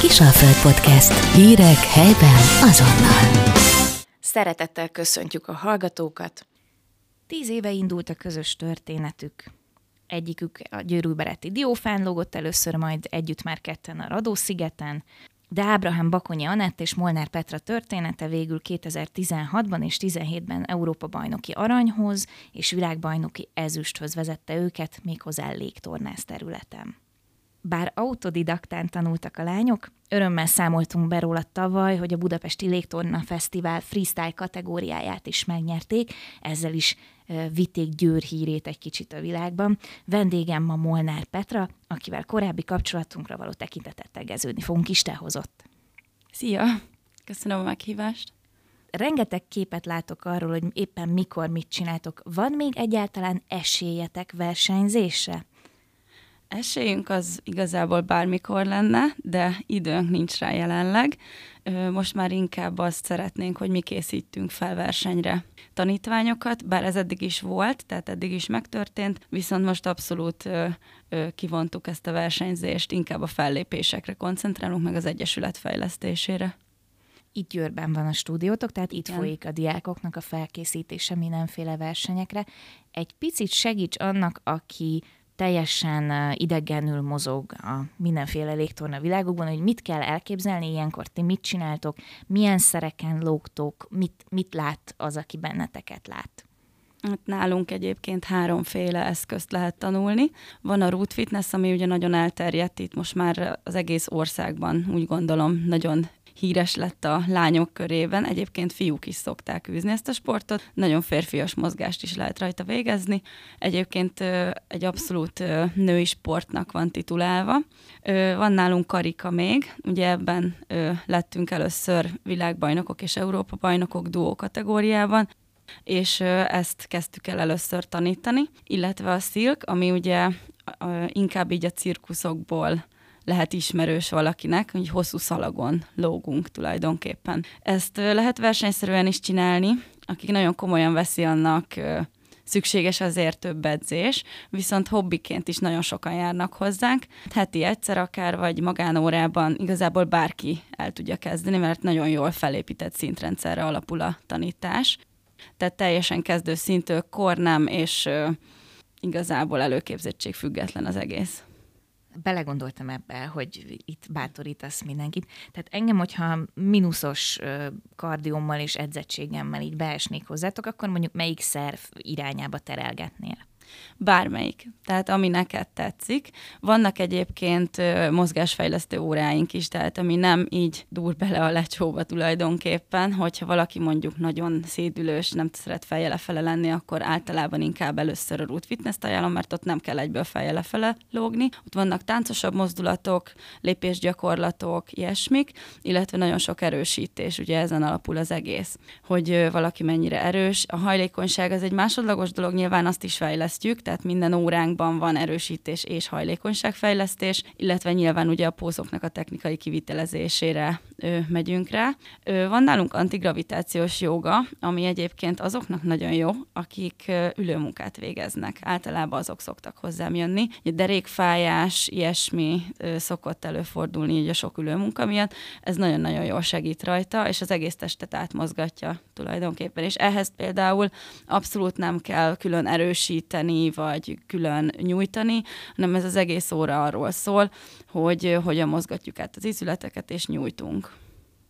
Kisalföld Podcast. Hírek helyben azonnal. Szeretettel köszöntjük a hallgatókat. Tíz éve indult a közös történetük. Egyikük a Győrűbereti Diófán lógott először, majd együtt már ketten a Radó-szigeten, de Ábrahám Bakonyi Anett és Molnár Petra története végül 2016-ban és 17-ben Európa bajnoki aranyhoz és világbajnoki ezüsthöz vezette őket méghozzá légtornász területen. Bár autodidaktán tanultak a lányok, örömmel számoltunk be róla tavaly, hogy a Budapesti Légtorna Fesztivál freestyle kategóriáját is megnyerték, ezzel is vitték Győr hírét egy kicsit a világban. Vendégem ma Molnár Petra, akivel korábbi kapcsolatunkra való tekintetet tegeződni fogunk is te hozott. Szia! Köszönöm a meghívást! Rengeteg képet látok arról, hogy éppen mikor mit csináltok. Van még egyáltalán esélyetek versenyzésre? Esélyünk az igazából bármikor lenne, de időnk nincs rá jelenleg. Most már inkább azt szeretnénk, hogy mi készítünk fel versenyre tanítványokat, bár ez eddig is volt, tehát eddig is megtörtént, viszont most abszolút kivontuk ezt a versenyzést, inkább a fellépésekre koncentrálunk, meg az Egyesület fejlesztésére. Itt Győrben van a stúdiótok, tehát itt Igen. folyik a diákoknak a felkészítése mindenféle versenyekre. Egy picit segíts annak, aki teljesen idegenül mozog a mindenféle légtorna világokban, hogy mit kell elképzelni ilyenkor, ti mit csináltok, milyen szereken lógtok, mit, mit lát az, aki benneteket lát. Hát nálunk egyébként háromféle eszközt lehet tanulni. Van a Root Fitness, ami ugye nagyon elterjedt itt most már az egész országban, úgy gondolom, nagyon híres lett a lányok körében. Egyébként fiúk is szokták űzni ezt a sportot. Nagyon férfias mozgást is lehet rajta végezni. Egyébként egy abszolút női sportnak van titulálva. Van nálunk karika még, ugye ebben lettünk először világbajnokok és Európa bajnokok duó kategóriában, és ezt kezdtük el először tanítani, illetve a szilk, ami ugye inkább így a cirkuszokból lehet ismerős valakinek, hogy hosszú szalagon lógunk tulajdonképpen. Ezt lehet versenyszerűen is csinálni, akik nagyon komolyan veszi annak szükséges azért több edzés, viszont hobbiként is nagyon sokan járnak hozzánk. Heti egyszer akár, vagy magánórában igazából bárki el tudja kezdeni, mert nagyon jól felépített szintrendszerre alapul a tanítás. Tehát teljesen kezdő szintől kor nem, és igazából előképzettség független az egész belegondoltam ebbe, hogy itt bátorítasz mindenkit. Tehát engem, hogyha mínuszos kardiommal és edzettségemmel így beesnék hozzátok, akkor mondjuk melyik szerv irányába terelgetnél? Bármelyik. Tehát ami neked tetszik. Vannak egyébként mozgásfejlesztő óráink is, tehát ami nem így dur bele a lecsóba tulajdonképpen, hogyha valaki mondjuk nagyon szédülős, nem szeret fejjel lefele lenni, akkor általában inkább először a root fitness ajánlom, mert ott nem kell egyből fejjel lefele lógni. Ott vannak táncosabb mozdulatok, lépésgyakorlatok, ilyesmik, illetve nagyon sok erősítés, ugye ezen alapul az egész, hogy valaki mennyire erős. A hajlékonyság az egy másodlagos dolog, nyilván azt is fejleszt fejlesztjük, tehát minden óránkban van erősítés és hajlékonyságfejlesztés, illetve nyilván ugye a pózoknak a technikai kivitelezésére ö, megyünk rá. Ö, van nálunk antigravitációs joga, ami egyébként azoknak nagyon jó, akik ö, ülőmunkát végeznek. Általában azok szoktak hozzám jönni. Ugye derékfájás, ilyesmi ö, szokott előfordulni így a sok ülőmunka miatt. Ez nagyon-nagyon jól segít rajta, és az egész testet átmozgatja tulajdonképpen. És ehhez például abszolút nem kell külön erősíteni, edzeni, vagy külön nyújtani, hanem ez az egész óra arról szól, hogy hogyan mozgatjuk át az ízületeket, és nyújtunk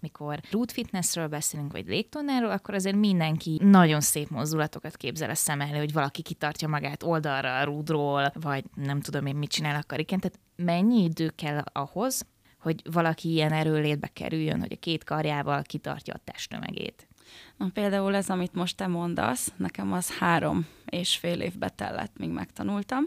mikor root fitnessről beszélünk, vagy légtornáról, akkor azért mindenki nagyon szép mozdulatokat képzel a szem elé, hogy valaki kitartja magát oldalra a rúdról, vagy nem tudom én mit csinál a karikén. Tehát mennyi idő kell ahhoz, hogy valaki ilyen erőlétbe kerüljön, hogy a két karjával kitartja a testtömegét? Na, például ez, amit most te mondasz, nekem az három és fél évbe tellett, míg megtanultam.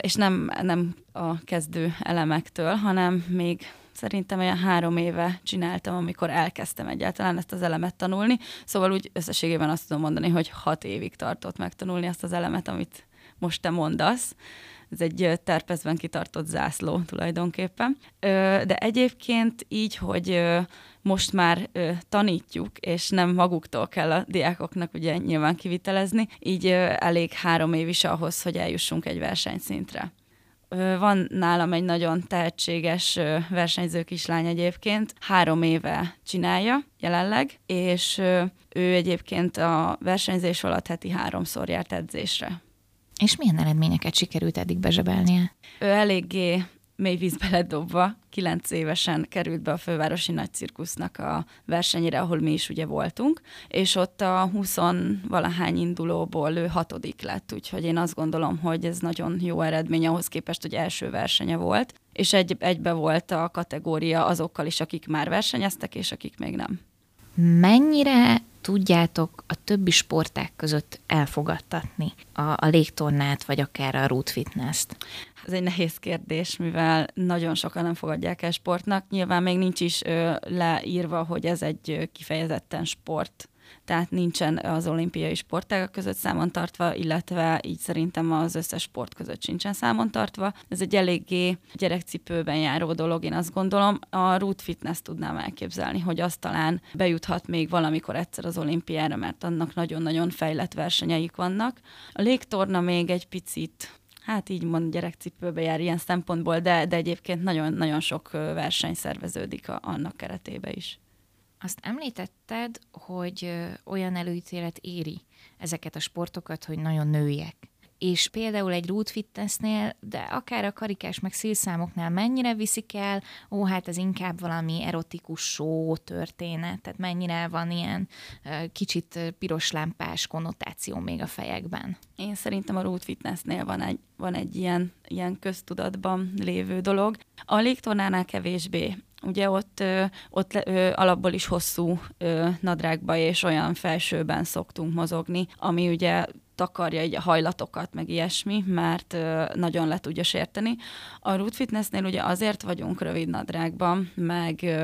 És nem, nem a kezdő elemektől, hanem még szerintem olyan három éve csináltam, amikor elkezdtem egyáltalán ezt az elemet tanulni. Szóval úgy összességében azt tudom mondani, hogy hat évig tartott megtanulni azt az elemet, amit most te mondasz. Ez egy terpezben kitartott zászló tulajdonképpen. De egyébként így, hogy most már ö, tanítjuk, és nem maguktól kell a diákoknak ugye nyilván kivitelezni, így ö, elég három év is ahhoz, hogy eljussunk egy versenyszintre. Van nálam egy nagyon tehetséges versenyző kislány egyébként, három éve csinálja jelenleg, és ő egyébként a versenyzés alatt heti háromszor járt edzésre. És milyen eredményeket sikerült eddig bezsebelnie? Ő eléggé mély vízbe lett dobva, kilenc évesen került be a fővárosi nagycirkusznak a versenyére, ahol mi is ugye voltunk, és ott a 20 valahány indulóból ő hatodik lett, úgyhogy én azt gondolom, hogy ez nagyon jó eredmény ahhoz képest, hogy első versenye volt, és egy, egybe volt a kategória azokkal is, akik már versenyeztek, és akik még nem. Mennyire tudjátok a többi sporták között elfogadtatni a, a légtornát, vagy akár a root fitness-t? Ez egy nehéz kérdés, mivel nagyon sokan nem fogadják el sportnak. Nyilván még nincs is ö, leírva, hogy ez egy kifejezetten sport tehát nincsen az olimpiai sportágak között számon tartva, illetve így szerintem az összes sport között sincsen számon tartva. Ez egy eléggé gyerekcipőben járó dolog, én azt gondolom. A root fitness tudnám elképzelni, hogy azt talán bejuthat még valamikor egyszer az olimpiára, mert annak nagyon-nagyon fejlett versenyeik vannak. A légtorna még egy picit hát így mond gyerekcipőbe jár ilyen szempontból, de, de egyébként nagyon-nagyon sok verseny szerveződik a, annak keretébe is. Azt említetted, hogy olyan előítélet éri ezeket a sportokat, hogy nagyon nőiek. És például egy root fitnessnél, de akár a karikás meg szélszámoknál mennyire viszik el, ó, hát ez inkább valami erotikus show történet, tehát mennyire van ilyen kicsit piros lámpás konnotáció még a fejekben. Én szerintem a root fitnessnél van egy, van egy ilyen, ilyen köztudatban lévő dolog. A légtornánál kevésbé ugye ott, ott alapból is hosszú nadrágba és olyan felsőben szoktunk mozogni, ami ugye takarja a hajlatokat, meg ilyesmi, mert nagyon le tudja sérteni. A root fitnessnél ugye azért vagyunk rövid nadrágban, meg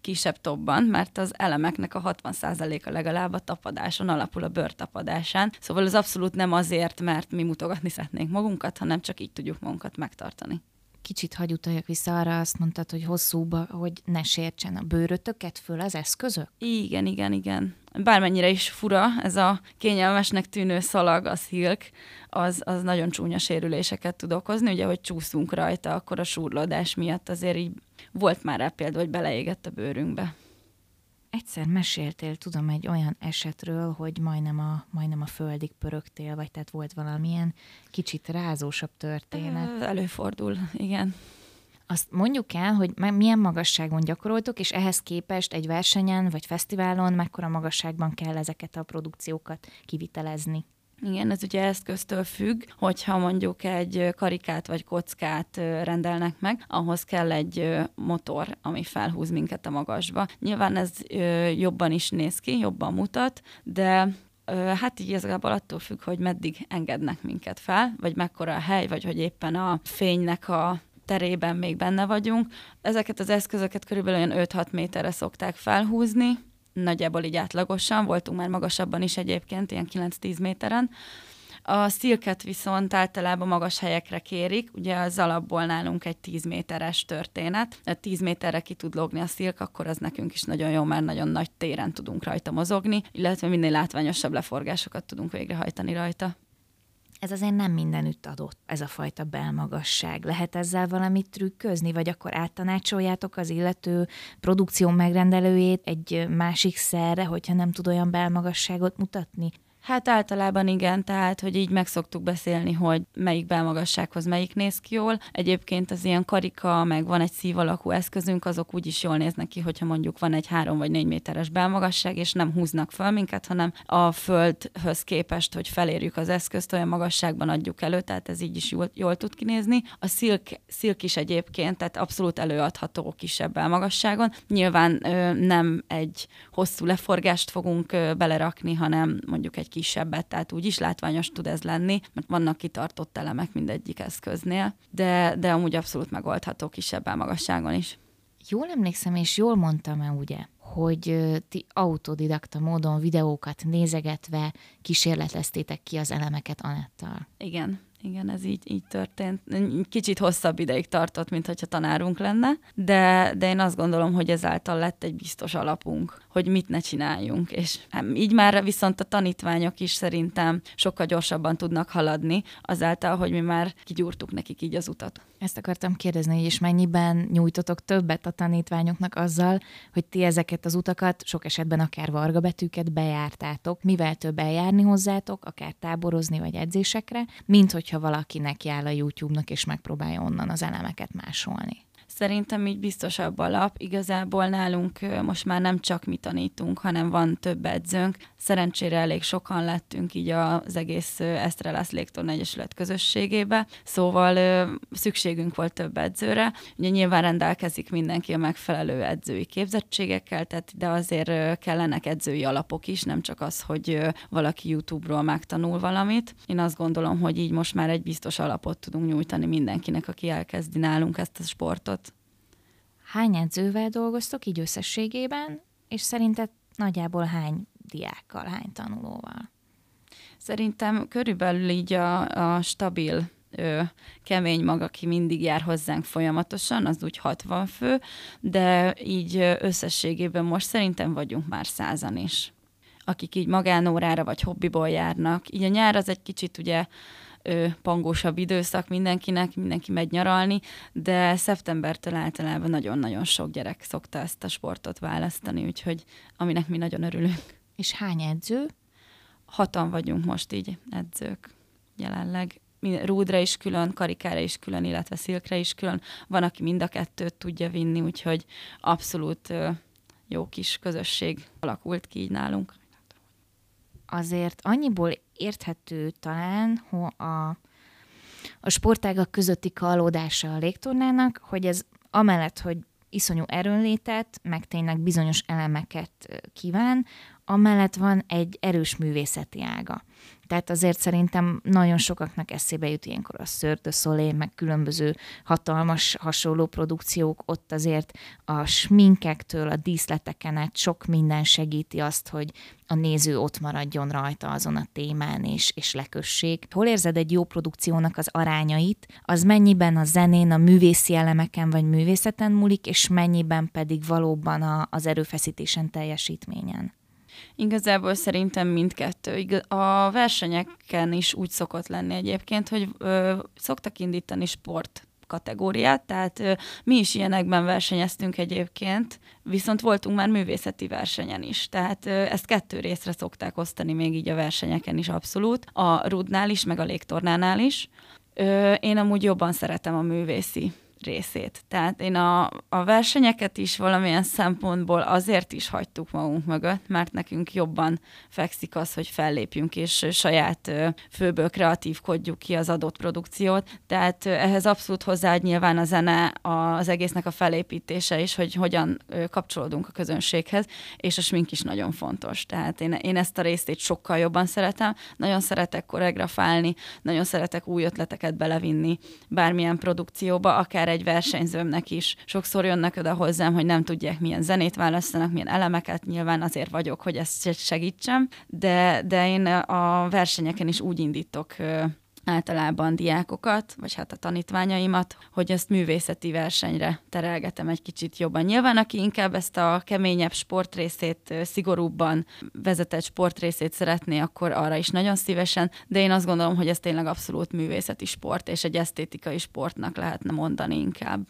kisebb tobban, mert az elemeknek a 60%-a legalább a tapadáson alapul, a bőrtapadásán. Szóval ez abszolút nem azért, mert mi mutogatni szeretnénk magunkat, hanem csak így tudjuk magunkat megtartani kicsit hagy utaljak vissza arra, azt mondtad, hogy hosszúba, hogy ne sértsen a bőrötöket föl az eszközök? Igen, igen, igen. Bármennyire is fura, ez a kényelmesnek tűnő szalag, a szilk, az, az nagyon csúnya sérüléseket tud okozni. Ugye, hogy csúszunk rajta, akkor a súrlódás miatt azért így volt már rá példa, hogy beleégett a bőrünkbe. Egyszer meséltél, tudom, egy olyan esetről, hogy majdnem a, majdnem a földig pörögtél, vagy tehát volt valamilyen kicsit rázósabb történet. Előfordul, igen. Azt mondjuk el, hogy milyen magasságon gyakoroltok, és ehhez képest egy versenyen vagy fesztiválon mekkora magasságban kell ezeket a produkciókat kivitelezni. Igen, ez ugye eszköztől függ, hogyha mondjuk egy karikát vagy kockát rendelnek meg, ahhoz kell egy motor, ami felhúz minket a magasba. Nyilván ez jobban is néz ki, jobban mutat, de hát így igazából attól függ, hogy meddig engednek minket fel, vagy mekkora a hely, vagy hogy éppen a fénynek a terében még benne vagyunk. Ezeket az eszközöket körülbelül olyan 5-6 méterre szokták felhúzni, nagyjából így átlagosan, voltunk már magasabban is egyébként, ilyen 9-10 méteren. A szilket viszont általában magas helyekre kérik, ugye az alapból nálunk egy 10 méteres történet, tehát 10 méterre ki tud logni a szilk, akkor az nekünk is nagyon jó, mert nagyon nagy téren tudunk rajta mozogni, illetve minél látványosabb leforgásokat tudunk végrehajtani rajta ez azért nem mindenütt adott, ez a fajta belmagasság. Lehet ezzel valamit trükközni, vagy akkor áttanácsoljátok az illető produkció megrendelőjét egy másik szerre, hogyha nem tud olyan belmagasságot mutatni? Hát általában igen, tehát, hogy így meg szoktuk beszélni, hogy melyik belmagassághoz melyik néz ki jól. Egyébként az ilyen karika, meg van egy szív alakú eszközünk, azok úgy is jól néznek ki, hogyha mondjuk van egy három vagy négy méteres belmagasság, és nem húznak föl minket, hanem a földhöz képest, hogy felérjük az eszközt, olyan magasságban adjuk elő, tehát ez így is jól, jól tud kinézni. A szilk, szilk is egyébként, tehát abszolút előadható kisebb belmagasságon. Nyilván ö, nem egy hosszú leforgást fogunk ö, belerakni, hanem mondjuk egy kisebbet, tehát úgy is látványos tud ez lenni, mert vannak kitartott elemek mindegyik eszköznél, de, de amúgy abszolút megoldható kisebb magasságon is. Jól emlékszem, és jól mondtam-e ugye, hogy ti autodidakta módon videókat nézegetve kísérleteztétek ki az elemeket Anettal. Igen, Igen, ez így, így történt. Kicsit hosszabb ideig tartott, mint hogyha tanárunk lenne, de, de én azt gondolom, hogy ezáltal lett egy biztos alapunk, hogy mit ne csináljunk. És így már viszont a tanítványok is szerintem sokkal gyorsabban tudnak haladni, azáltal, hogy mi már kigyúrtuk nekik így az utat. Ezt akartam kérdezni, hogy és mennyiben nyújtotok többet a tanítványoknak azzal, hogy ti ezeket az utakat, sok esetben akár varga betűket bejártátok, mivel több eljárni hozzátok, akár táborozni vagy edzésekre, mint hogyha valaki neki áll a YouTube-nak és megpróbálja onnan az elemeket másolni. Szerintem így biztosabb alap. Igazából nálunk most már nem csak mi tanítunk, hanem van több edzőnk. Szerencsére elég sokan lettünk így az egész Esztrelász Légtorna Egyesület közösségébe, szóval szükségünk volt több edzőre. Ugye nyilván rendelkezik mindenki a megfelelő edzői képzettségekkel, tehát de azért kellenek edzői alapok is, nem csak az, hogy valaki YouTube-ról megtanul valamit. Én azt gondolom, hogy így most már egy biztos alapot tudunk nyújtani mindenkinek, aki elkezdi nálunk ezt a sportot. Hány edzővel dolgoztok így összességében, és szerinted nagyjából hány diákkal, hány tanulóval? Szerintem körülbelül így a, a stabil ö, kemény mag, aki mindig jár hozzánk folyamatosan, az úgy 60 fő, de így összességében most szerintem vagyunk már százan is akik így magánórára vagy hobbiból járnak. Így a nyár az egy kicsit ugye pangósabb időszak mindenkinek, mindenki megy nyaralni, de szeptembertől általában nagyon-nagyon sok gyerek szokta ezt a sportot választani, úgyhogy aminek mi nagyon örülünk. És hány edző? Hatan vagyunk most így edzők jelenleg. Rúdra is külön, karikára is külön, illetve szilkre is külön. Van, aki mind a kettőt tudja vinni, úgyhogy abszolút jó kis közösség alakult ki így nálunk azért annyiból érthető talán hogy a, a sportágak közötti kalódása a légtornának, hogy ez amellett, hogy iszonyú erőnlétet, meg tényleg bizonyos elemeket kíván, amellett van egy erős művészeti ága. Tehát azért szerintem nagyon sokaknak eszébe jut ilyenkor a Soleil, meg különböző hatalmas hasonló produkciók, ott azért a sminkektől, a díszleteken át sok minden segíti azt, hogy a néző ott maradjon rajta azon a témán, és, és lekössék. Hol érzed egy jó produkciónak az arányait? Az mennyiben a zenén, a művészi elemeken vagy művészeten múlik, és mennyiben pedig valóban a, az erőfeszítésen teljesítményen? Igazából szerintem mindkettő. A versenyeken is úgy szokott lenni egyébként, hogy ö, szoktak indítani sport kategóriát, tehát ö, mi is ilyenekben versenyeztünk egyébként, viszont voltunk már művészeti versenyen is, tehát ö, ezt kettő részre szokták osztani még így a versenyeken is abszolút, a rudnál is, meg a légtornánál is. Ö, én amúgy jobban szeretem a művészi részét. Tehát én a, a versenyeket is valamilyen szempontból azért is hagytuk magunk mögött, mert nekünk jobban fekszik az, hogy fellépjünk, és saját főből kreatívkodjuk ki az adott produkciót. Tehát ehhez abszolút hozzáad nyilván a zene, az egésznek a felépítése is, hogy hogyan kapcsolódunk a közönséghez, és a smink is nagyon fontos. Tehát én, én ezt a részt egy sokkal jobban szeretem, nagyon szeretek koreografálni, nagyon szeretek új ötleteket belevinni bármilyen produkcióba, akár egy versenyzőmnek is. Sokszor jönnek oda hozzám, hogy nem tudják, milyen zenét választanak, milyen elemeket, nyilván azért vagyok, hogy ezt segítsem, de, de én a versenyeken is úgy indítok általában diákokat, vagy hát a tanítványaimat, hogy ezt művészeti versenyre terelgetem egy kicsit jobban. Nyilván, aki inkább ezt a keményebb sportrészét, szigorúbban vezetett sportrészét szeretné, akkor arra is nagyon szívesen, de én azt gondolom, hogy ez tényleg abszolút művészeti sport, és egy esztétikai sportnak lehetne mondani inkább.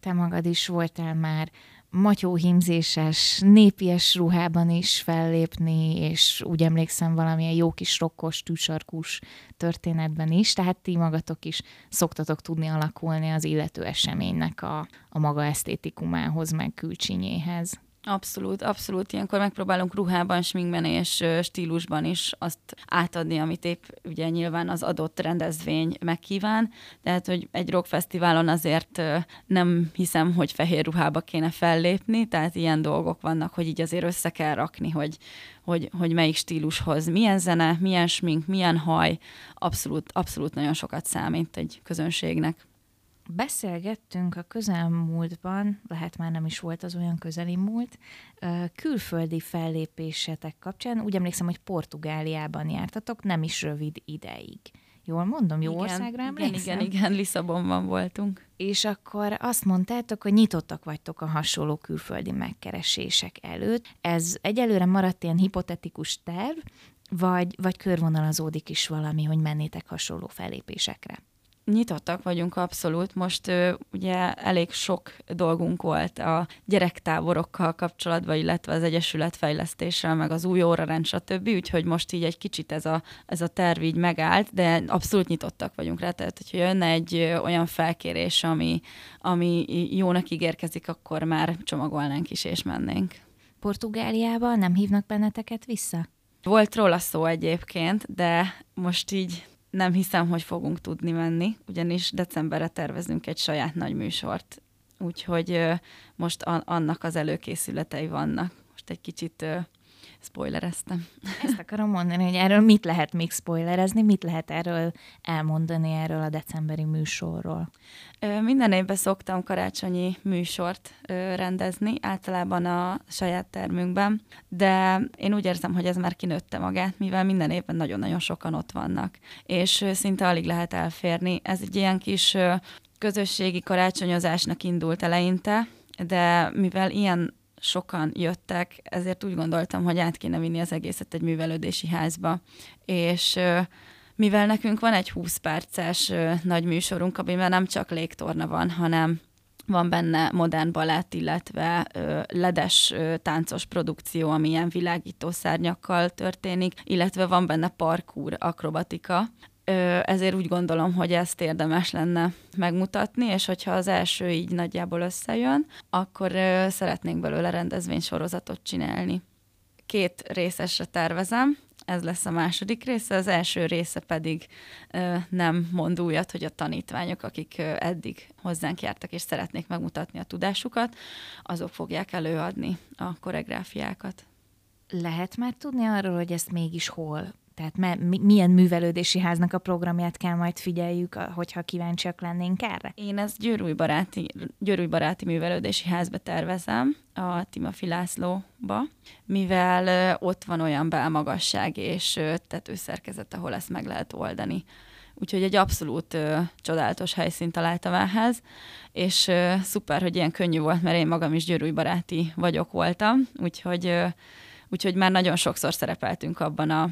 Te magad is voltál már matyóhímzéses, népies ruhában is fellépni, és úgy emlékszem valamilyen jó kis rokkos, tűsarkús történetben is, tehát ti magatok is szoktatok tudni alakulni az illető eseménynek a, a maga esztétikumához, meg külcsinyéhez. Abszolút, abszolút. Ilyenkor megpróbálunk ruhában, sminkben és stílusban is azt átadni, amit épp ugye nyilván az adott rendezvény megkíván. Tehát, hogy egy rockfesztiválon azért nem hiszem, hogy fehér ruhába kéne fellépni, tehát ilyen dolgok vannak, hogy így azért össze kell rakni, hogy, hogy, hogy melyik stílushoz milyen zene, milyen smink, milyen haj, abszolút, abszolút nagyon sokat számít egy közönségnek. Beszélgettünk a közelmúltban, lehet már nem is volt az olyan közeli múlt, külföldi fellépésetek kapcsán. Úgy emlékszem, hogy Portugáliában jártatok, nem is rövid ideig. Jól mondom, jó igen, országra igen, emlékszem? igen, igen, Lisszabonban voltunk. És akkor azt mondtátok, hogy nyitottak vagytok a hasonló külföldi megkeresések előtt. Ez egyelőre maradt ilyen hipotetikus terv, vagy, vagy körvonalazódik is valami, hogy mennétek hasonló fellépésekre? Nyitottak vagyunk abszolút. Most ö, ugye elég sok dolgunk volt a gyerektáborokkal kapcsolatban, illetve az Egyesület fejlesztéssel, meg az új órarend, stb. Úgyhogy most így egy kicsit ez a, ez a terv így megállt, de abszolút nyitottak vagyunk rá. Tehát, hogyha jönne egy ö, olyan felkérés, ami, ami jónak ígérkezik, akkor már csomagolnánk is és mennénk. Portugáliába nem hívnak benneteket vissza? Volt róla szó egyébként, de most így nem hiszem, hogy fogunk tudni menni, ugyanis decemberre tervezünk egy saját nagy műsort. Úgyhogy most annak az előkészületei vannak. Most egy kicsit spoilereztem. Ezt akarom mondani, hogy erről mit lehet még spoilerezni, mit lehet erről elmondani erről a decemberi műsorról? Minden évben szoktam karácsonyi műsort rendezni, általában a saját termünkben, de én úgy érzem, hogy ez már kinőtte magát, mivel minden évben nagyon-nagyon sokan ott vannak, és szinte alig lehet elférni. Ez egy ilyen kis közösségi karácsonyozásnak indult eleinte, de mivel ilyen sokan jöttek, ezért úgy gondoltam, hogy át kéne vinni az egészet egy művelődési házba. És mivel nekünk van egy 20 perces nagy műsorunk, amiben nem csak légtorna van, hanem van benne modern balett, illetve ö, ledes ö, táncos produkció, ami ilyen világító szárnyakkal történik, illetve van benne parkour, akrobatika, ezért úgy gondolom, hogy ezt érdemes lenne megmutatni, és hogyha az első így nagyjából összejön, akkor szeretnénk belőle rendezvénysorozatot csinálni. Két részesre tervezem, ez lesz a második része, az első része pedig nem mond újat, hogy a tanítványok, akik eddig hozzánk jártak és szeretnék megmutatni a tudásukat, azok fogják előadni a koreográfiákat. Lehet már tudni arról, hogy ezt mégis hol tehát me, milyen művelődési háznak a programját kell majd figyeljük, hogyha kíváncsiak lennénk erre? Én ezt Győrúj baráti, Győrúj baráti művelődési házba tervezem, a Timafi Lászlóba, mivel ott van olyan belmagasság és tetőszerkezet, ahol ezt meg lehet oldani. Úgyhogy egy abszolút ö, csodálatos helyszínt találtam ehhez, és ö, szuper, hogy ilyen könnyű volt, mert én magam is Győrúj baráti vagyok voltam, úgyhogy, ö, úgyhogy már nagyon sokszor szerepeltünk abban a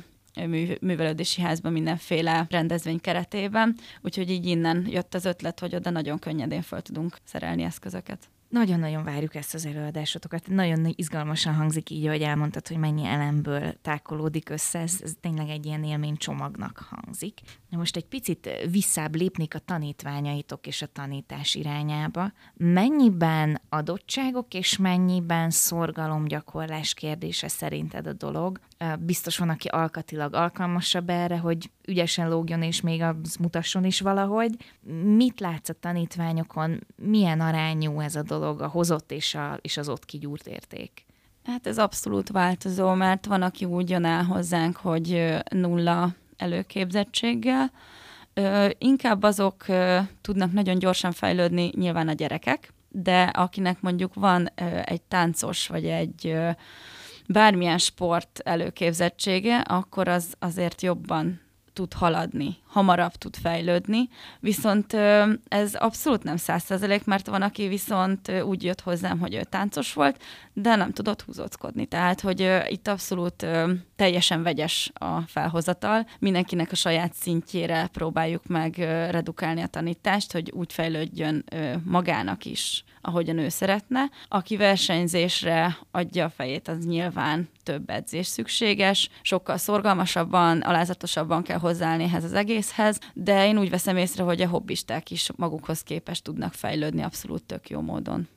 művelődési házban mindenféle rendezvény keretében, úgyhogy így innen jött az ötlet, hogy oda nagyon könnyedén fel tudunk szerelni eszközöket. Nagyon-nagyon várjuk ezt az előadásotokat. Nagyon izgalmasan hangzik így, ahogy elmondtad, hogy mennyi elemből tákolódik össze. Ez, ez tényleg egy ilyen élmény csomagnak hangzik. Na most egy picit visszább lépnék a tanítványaitok és a tanítás irányába. Mennyiben adottságok és mennyiben szorgalomgyakorlás kérdése szerinted a dolog? Biztos van, aki alkatilag alkalmasabb erre, hogy ügyesen lógjon és még az mutasson is valahogy. Mit látsz a tanítványokon? Milyen arányú ez a dolog, a hozott és, a, és az ott kigyúrt érték? Hát ez abszolút változó, mert van, aki úgy jön el hozzánk, hogy nulla előképzettséggel. Inkább azok tudnak nagyon gyorsan fejlődni, nyilván a gyerekek, de akinek mondjuk van egy táncos vagy egy bármilyen sport előképzettsége, akkor az azért jobban tud haladni, hamarabb tud fejlődni, viszont ez abszolút nem százszerzelék, mert van, aki viszont úgy jött hozzám, hogy ő táncos volt, de nem tudott húzóckodni. Tehát, hogy itt abszolút teljesen vegyes a felhozatal. Mindenkinek a saját szintjére próbáljuk meg redukálni a tanítást, hogy úgy fejlődjön magának is, ahogyan ő szeretne. Aki versenyzésre adja a fejét, az nyilván több edzés szükséges, sokkal szorgalmasabban, alázatosabban kell hozzáállni ehhez az egészhez, de én úgy veszem észre, hogy a hobbisták is magukhoz képest tudnak fejlődni abszolút tök jó módon.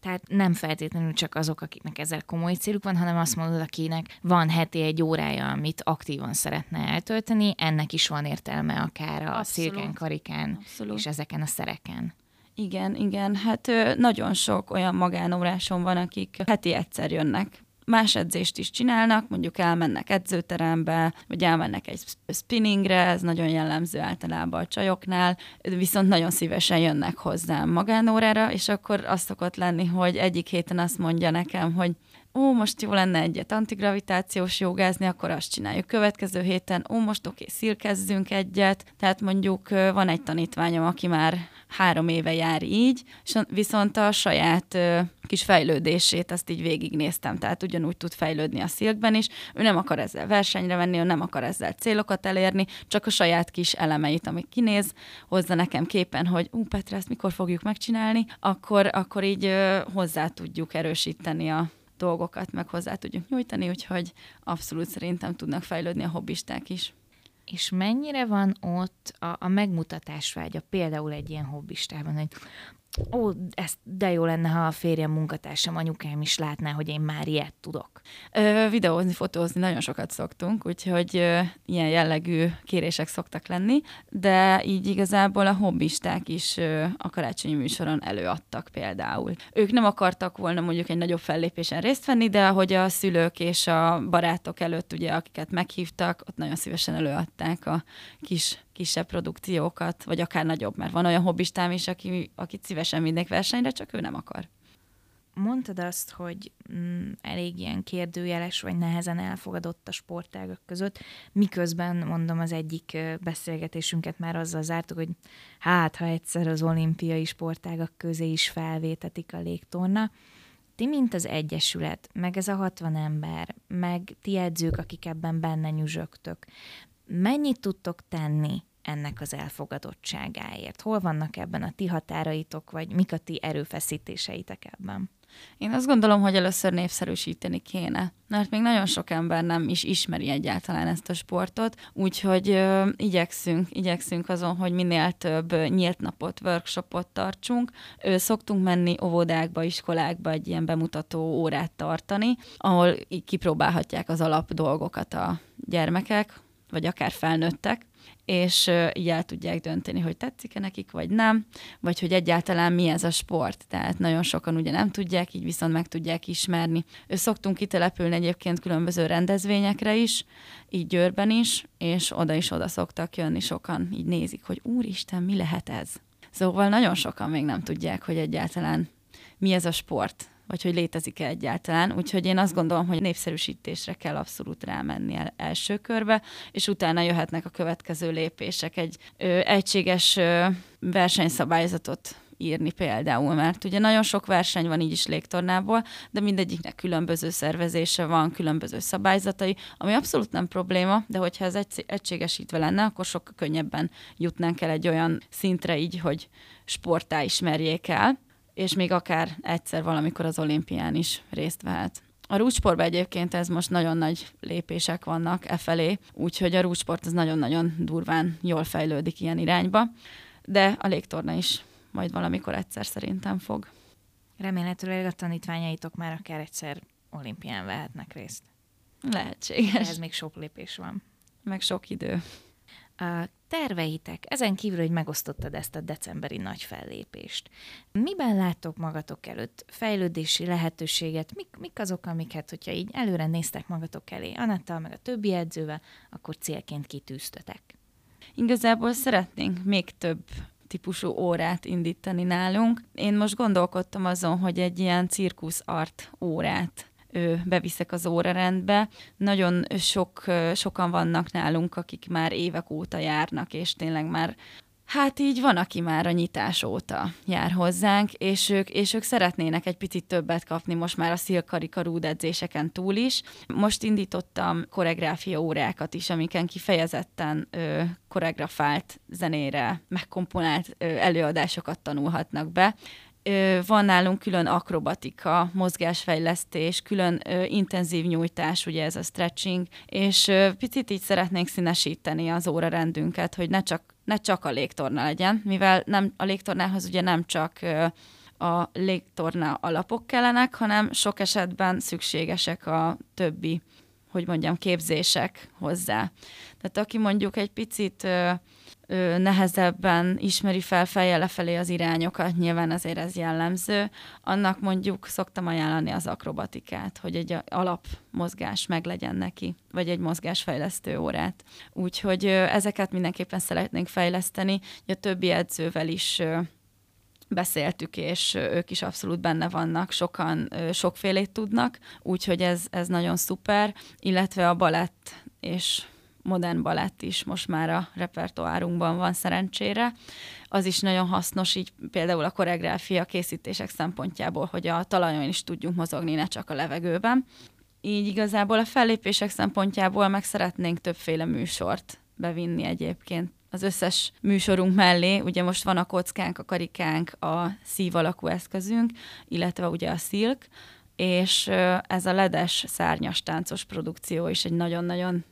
Tehát nem feltétlenül csak azok, akiknek ezzel komoly céluk van, hanem azt mondod, akinek van heti egy órája, amit aktívan szeretne eltölteni, ennek is van értelme akár a Abszolút. szirken, karikán Abszolút. és ezeken a szereken. Igen, igen, hát nagyon sok olyan magánóráson van, akik heti egyszer jönnek más edzést is csinálnak, mondjuk elmennek edzőterembe, vagy elmennek egy spinningre, ez nagyon jellemző általában a csajoknál, viszont nagyon szívesen jönnek hozzám magánórára, és akkor azt szokott lenni, hogy egyik héten azt mondja nekem, hogy ó, most jó lenne egyet antigravitációs jogázni, akkor azt csináljuk. Következő héten, ó, most oké, szilkezzünk egyet. Tehát mondjuk van egy tanítványom, aki már három éve jár így, viszont a saját kis fejlődését azt így végignéztem, tehát ugyanúgy tud fejlődni a szilkben is. Ő nem akar ezzel versenyre menni, ő nem akar ezzel célokat elérni, csak a saját kis elemeit, amik kinéz, hozza nekem képen, hogy ú, Petra, ezt mikor fogjuk megcsinálni, akkor, akkor így hozzá tudjuk erősíteni a, dolgokat meg hozzá tudjuk nyújtani, úgyhogy abszolút szerintem tudnak fejlődni a hobbisták is. És mennyire van ott a, a megmutatás vágya, például egy ilyen hobbistában, hogy ó, ez de jó lenne, ha a férjem, munkatársam, anyukám is látná, hogy én már ilyet tudok. Ö, videózni, fotózni nagyon sokat szoktunk, úgyhogy ö, ilyen jellegű kérések szoktak lenni, de így igazából a hobbisták is ö, a karácsonyi műsoron előadtak például. Ők nem akartak volna mondjuk egy nagyobb fellépésen részt venni, de hogy a szülők és a barátok előtt, ugye, akiket meghívtak, ott nagyon szívesen előadták a kis kisebb produkciókat, vagy akár nagyobb, mert van olyan hobbistám is, aki, aki szívesen mindenki versenyre, csak ő nem akar. Mondtad azt, hogy mm, elég ilyen kérdőjeles, vagy nehezen elfogadott a sportágak között, miközben, mondom, az egyik beszélgetésünket már azzal zártuk, hogy hát, ha egyszer az olimpiai sportágak közé is felvétetik a légtorna, ti, mint az Egyesület, meg ez a 60 ember, meg ti edzők, akik ebben benne nyüzsögtök, mennyit tudtok tenni ennek az elfogadottságáért? Hol vannak ebben a ti határaitok, vagy mik a ti erőfeszítéseitek ebben? Én azt gondolom, hogy először népszerűsíteni kéne, mert még nagyon sok ember nem is ismeri egyáltalán ezt a sportot, úgyhogy ö, igyekszünk, igyekszünk azon, hogy minél több nyílt napot, workshopot tartsunk. Ö, szoktunk menni óvodákba, iskolákba egy ilyen bemutató órát tartani, ahol kipróbálhatják az alap dolgokat a gyermekek, vagy akár felnőttek, és így el tudják dönteni, hogy tetszik-e nekik, vagy nem, vagy hogy egyáltalán mi ez a sport. Tehát nagyon sokan ugye nem tudják, így viszont meg tudják ismerni. Szoktunk kitelepülni egyébként különböző rendezvényekre is, így Győrben is, és oda is oda szoktak jönni sokan, így nézik, hogy úristen, mi lehet ez? Szóval nagyon sokan még nem tudják, hogy egyáltalán mi ez a sport, vagy hogy létezik-e egyáltalán. Úgyhogy én azt gondolom, hogy népszerűsítésre kell abszolút rámenni el első körbe, és utána jöhetnek a következő lépések. Egy ö, egységes ö, versenyszabályzatot írni például, mert ugye nagyon sok verseny van így is légtornából, de mindegyiknek különböző szervezése van, különböző szabályzatai, ami abszolút nem probléma, de hogyha ez egy, egységesítve lenne, akkor sokkal könnyebben jutnánk el egy olyan szintre így, hogy sportá ismerjék el és még akár egyszer valamikor az olimpián is részt vehet. A rúdsportban egyébként ez most nagyon nagy lépések vannak e felé, úgyhogy a rúdsport az nagyon-nagyon durván jól fejlődik ilyen irányba, de a légtorna is majd valamikor egyszer szerintem fog. Remélhetőleg a tanítványaitok már akár egyszer olimpián vehetnek részt. Lehetséges. Ez még sok lépés van. Meg sok idő. A terveitek, ezen kívül, hogy megosztottad ezt a decemberi nagy fellépést. Miben láttok magatok előtt fejlődési lehetőséget? Mik, mik azok, amiket, hogyha így előre néztek magatok elé, Anattal meg a többi edzővel, akkor célként kitűztetek? Igazából szeretnénk még több típusú órát indítani nálunk. Én most gondolkodtam azon, hogy egy ilyen cirkusz art órát beviszek az órarendbe. Nagyon sok, sokan vannak nálunk, akik már évek óta járnak, és tényleg már Hát így van, aki már a nyitás óta jár hozzánk, és ők, és ők szeretnének egy picit többet kapni most már a szilkarika edzéseken túl is. Most indítottam koreográfia órákat is, amiken kifejezetten ö, koreografált zenére, megkomponált ö, előadásokat tanulhatnak be van nálunk külön akrobatika, mozgásfejlesztés, külön intenzív nyújtás, ugye ez a stretching, és picit így szeretnénk színesíteni az órarendünket, hogy ne csak, ne csak a légtorna legyen, mivel nem, a légtornához ugye nem csak a légtorna alapok kellenek, hanem sok esetben szükségesek a többi, hogy mondjam, képzések hozzá. Tehát aki mondjuk egy picit nehezebben ismeri fel fejjel lefelé az irányokat, nyilván azért ez jellemző. Annak mondjuk szoktam ajánlani az akrobatikát, hogy egy alapmozgás meglegyen neki, vagy egy mozgásfejlesztő órát. Úgyhogy ezeket mindenképpen szeretnénk fejleszteni. A többi edzővel is beszéltük, és ők is abszolút benne vannak, sokan sokfélét tudnak, úgyhogy ez, ez nagyon szuper, illetve a balett és modern balett is most már a repertoárunkban van szerencsére. Az is nagyon hasznos, így például a koreográfia készítések szempontjából, hogy a talajon is tudjunk mozogni, ne csak a levegőben. Így igazából a fellépések szempontjából meg szeretnénk többféle műsort bevinni egyébként az összes műsorunk mellé, ugye most van a kockánk, a karikánk, a szív alakú eszközünk, illetve ugye a szilk, és ez a ledes szárnyas táncos produkció is egy nagyon-nagyon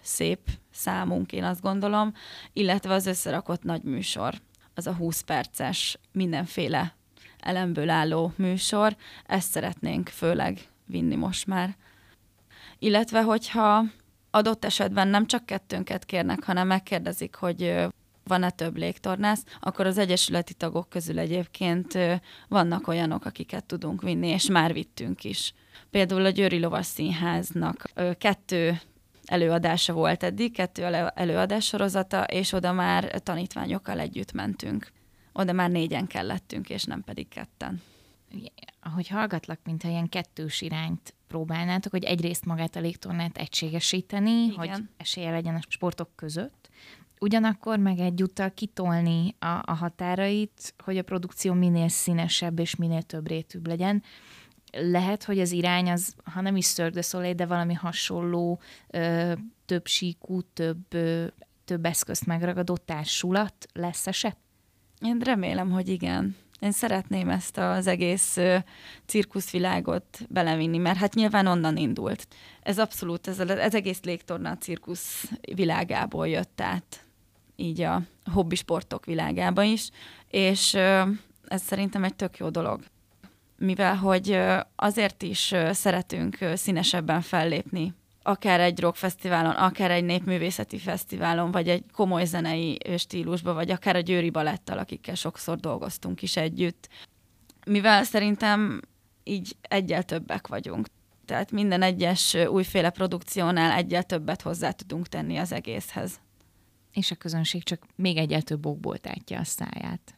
szép számunk, én azt gondolom, illetve az összerakott nagy műsor, az a 20 perces mindenféle elemből álló műsor, ezt szeretnénk főleg vinni most már. Illetve, hogyha adott esetben nem csak kettőnket kérnek, hanem megkérdezik, hogy van-e több légtornász, akkor az egyesületi tagok közül egyébként vannak olyanok, akiket tudunk vinni, és már vittünk is. Például a Győri Lovas Színháznak kettő előadása volt eddig, kettő előadás sorozata, és oda már tanítványokkal együtt mentünk. Oda már négyen kellettünk, és nem pedig ketten. Ahogy hallgatlak, mintha ilyen kettős irányt próbálnátok, hogy egyrészt magát a légtornát egységesíteni, Igen. hogy esélye legyen a sportok között, ugyanakkor meg egyúttal kitolni a, a határait, hogy a produkció minél színesebb és minél több rétűbb legyen. Lehet, hogy az irány az, ha nem is Cirque de valami hasonló, ö, több síkú, több, ö, több eszközt megragadó társulat lesz eset? Én remélem, hogy igen én szeretném ezt az egész cirkuszvilágot belevinni, mert hát nyilván onnan indult. Ez abszolút, ez, az egész légtorna a cirkusz világából jött át, így a hobbi sportok világába is, és ez szerintem egy tök jó dolog. Mivel, hogy azért is szeretünk színesebben fellépni akár egy rockfesztiválon, akár egy népművészeti fesztiválon, vagy egy komoly zenei stílusban, vagy akár a Győri Balettal, akikkel sokszor dolgoztunk is együtt. Mivel szerintem így egyel többek vagyunk. Tehát minden egyes újféle produkciónál egyel többet hozzá tudunk tenni az egészhez. És a közönség csak még egyel több okból tátja a száját.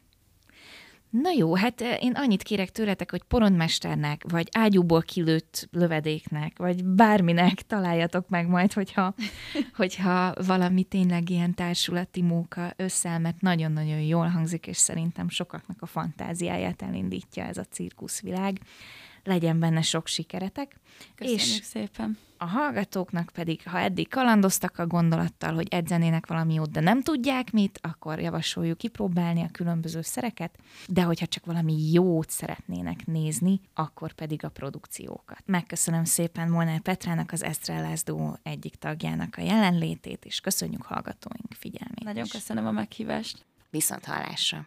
Na jó, hát eh, én annyit kérek tőletek, hogy porondmesternek, vagy ágyúból kilőtt lövedéknek, vagy bárminek találjatok meg majd, hogyha, hogyha valami tényleg ilyen társulati móka összeáll, mert nagyon-nagyon jól hangzik, és szerintem sokaknak a fantáziáját elindítja ez a cirkuszvilág legyen benne sok sikeretek. Köszönjük és szépen. A hallgatóknak pedig, ha eddig kalandoztak a gondolattal, hogy edzenének valami jót, de nem tudják mit, akkor javasoljuk kipróbálni a különböző szereket, de hogyha csak valami jót szeretnének nézni, akkor pedig a produkciókat. Megköszönöm szépen Molnár Petrának, az Esztrellázdó egyik tagjának a jelenlétét, és köszönjük hallgatóink figyelmét. Nagyon köszönöm a meghívást. Viszont hallásra!